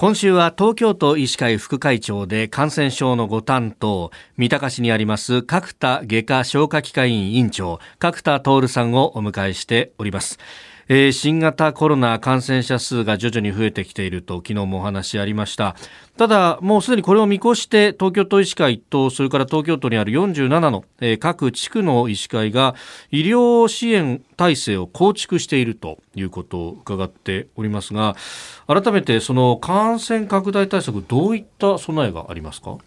今週は東京都医師会副会長で感染症のご担当、三鷹市にあります角田外科消化器科医院院長、角田徹さんをお迎えしております。えー、新型コロナ感染者数が徐々に増えてきていると昨日もお話ありました。ただもうすでにこれを見越して東京都医師会とそれから東京都にある47の、えー、各地区の医師会が医療支援体制を構築しているということを伺っておりますが改めてその感染拡大対策どういった備えがありますか？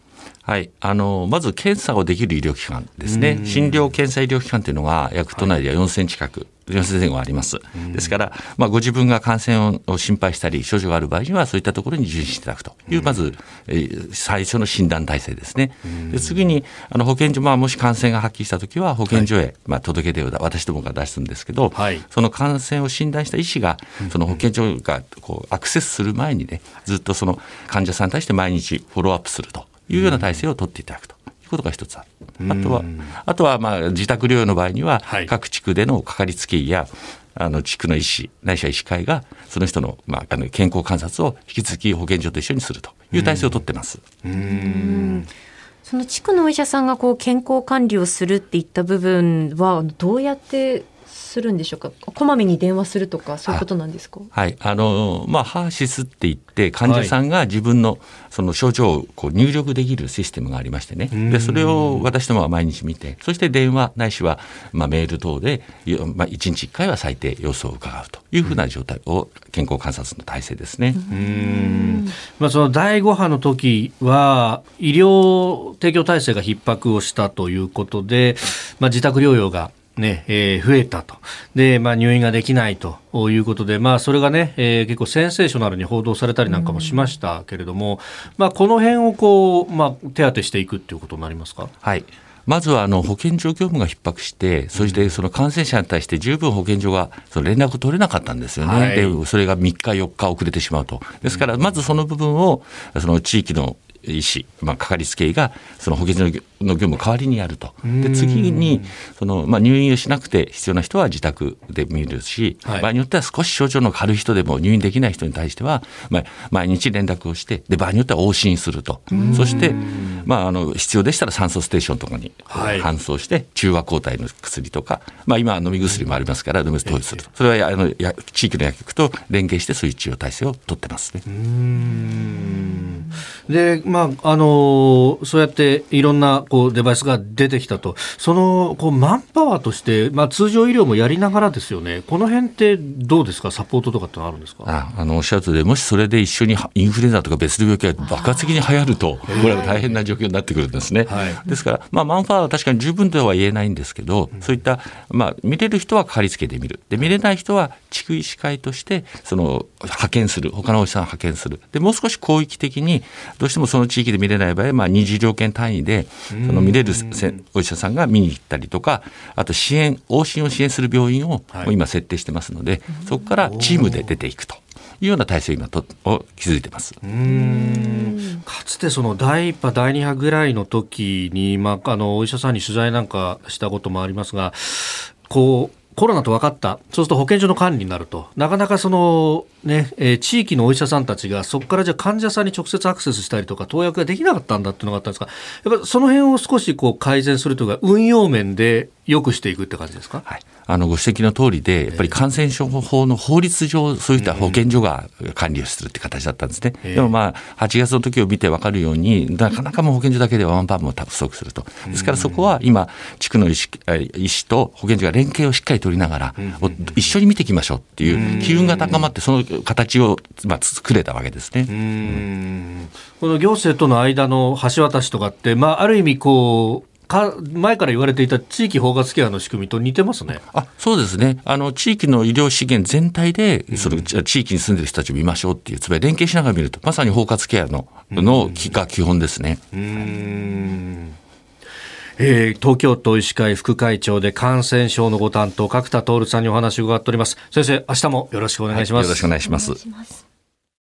はい、あのまず検査をできる医療機関ですね、診療検査医療機関というのが、約都内では4000近く、はい、4000前後あります。ですから、まあ、ご自分が感染を心配したり、症状がある場合には、そういったところに受診していただくと。いう、まず、えー、最初の診断体制ですね。で次にあの保健所、まあ、もし感染がはっきりしたときは、保健所へ、はい、まあ、届け出を私どもが出すんですけど、はい、その感染を診断した医師が、その保健所がこうアクセスする前にね、ずっとその患者さんに対して毎日フォローアップすると。いうような体制を取っていただくと。いうことが一つある。あとは、あとはまあ自宅療養の場合には、各地区でのかかりつけ医や、あの地区の医師、ないしは医師会が、その人の,、まあ、あの健康観察を引き続き保健所と一緒にするという体制を取ってます。うんその地区のお医者さんがこう健康管理をするっていった部分はどうやってするんでしょうか？こまめに電話するとかそういうことなんですか？はい。あのまあハーシスって言って患者さんが自分のその症状をこう入力できるシステムがありましてね。でそれを私どもは毎日見てそして電話ないしはまあメール等で、まあ、1日1回は最低様子を伺うというふうな状態を健康観察の体制ですね。うん。まあ、その第5波の時は医療提供体制が逼迫をしたということで、まあ、自宅療養がね、えー、増えたと。で、まあ、入院ができないということで、まあ、それがね、えー、結構センセーショナルに報道されたりなんかもしましたけれども、うん、まあ、この辺をこう、まあ、手当てしていくっていうことになりますか？はい。まずはあの保健所業務が逼迫して、そしてその感染者に対して十分保健所がその連絡を取れなかったんですよね、はい、でそれが3日、4日遅れてしまうと、ですから、まずその部分をその地域の医師、まあ、かかりつけ医がその保健所の業務を代わりにやると、で次にその、まあ、入院をしなくて必要な人は自宅で見るし、はい、場合によっては少し症状の軽い人でも入院できない人に対しては、まあ、毎日連絡をして、で場合によっては往診すると、そして、まあ、あの必要でしたら酸素ステーションとかに搬送して、中和抗体の薬とか、まあ、今、飲み薬もありますから、飲み薬投与すると、それはあのや地域の薬局と連携して、そういう治療体制を取ってますね。でまあ、あのそうやっていろんなこうデバイスが出てきたと、そのこうマンパワーとして、まあ、通常医療もやりながらですよね、この辺ってどうですか、サポートとかってあるんですか？ああのおっしゃるとりもしそれで一緒にインフルエンザとか別の病気が爆発的に流行ると、これは大変な状況になってくるんですね。はい、ですから、まあ、マンパワーは確かに十分とは言えないんですけど、そういった、まあ、見れる人はかかりつけてみる、で見れない人は地区医師会としてその派遣する、他のお医者さん派遣する、でもう少し広域的に、どうしてもその地域で見れない場合、まあ、二次条件単位でその見れるお医者さんが見に行ったりとか、あと支援、往診を支援する病院を今設定してますので、そこからチームで出ていくと。いうような体制今とを築いてます。うん。かつてその第1波、第2波ぐらいの時に、まあ、あのお医者さんに取材なんかしたこともありますが、こうコロナと分かった、そうすると保健所の管理になると、なかなかそのね、えー、地域のお医者さんたちがそこからじゃ患者さんに直接アクセスしたりとか投薬ができなかったんだっていうのがあったんですがやっぱその辺を少しこう改善するというか運用面でよくしていくって感じですか、はい、あのご指摘の通りでやっぱり感染症法の法律上そういった保健所が管理をするって形だったんですね、でもまあ8月の時を見て分かるようになかなかもう保健所だけではワンパンも不足すると。ですからそこは今地区の医師医師と保健所が連携をしっかり取りながら、一緒に見ていきましょうっていう機運が高まってその形を、まあ、作れたわけですね。うんこの行政との間の橋渡しとかって、まあ、ある意味こうか前から言われていた地域包括ケアの仕組みと似てますねあそうですねあの、地域の医療資源全体で、その地域に住んでる人たちを見ましょうっていう、つまり連携しながら見ると、まさに包括ケアののが基本ですね。うんえー、東京都医師会副会長で感染症のご担当角田徹さんにお話を伺っております。先生明日もよろしくお願いします、はい、よろしくお願いします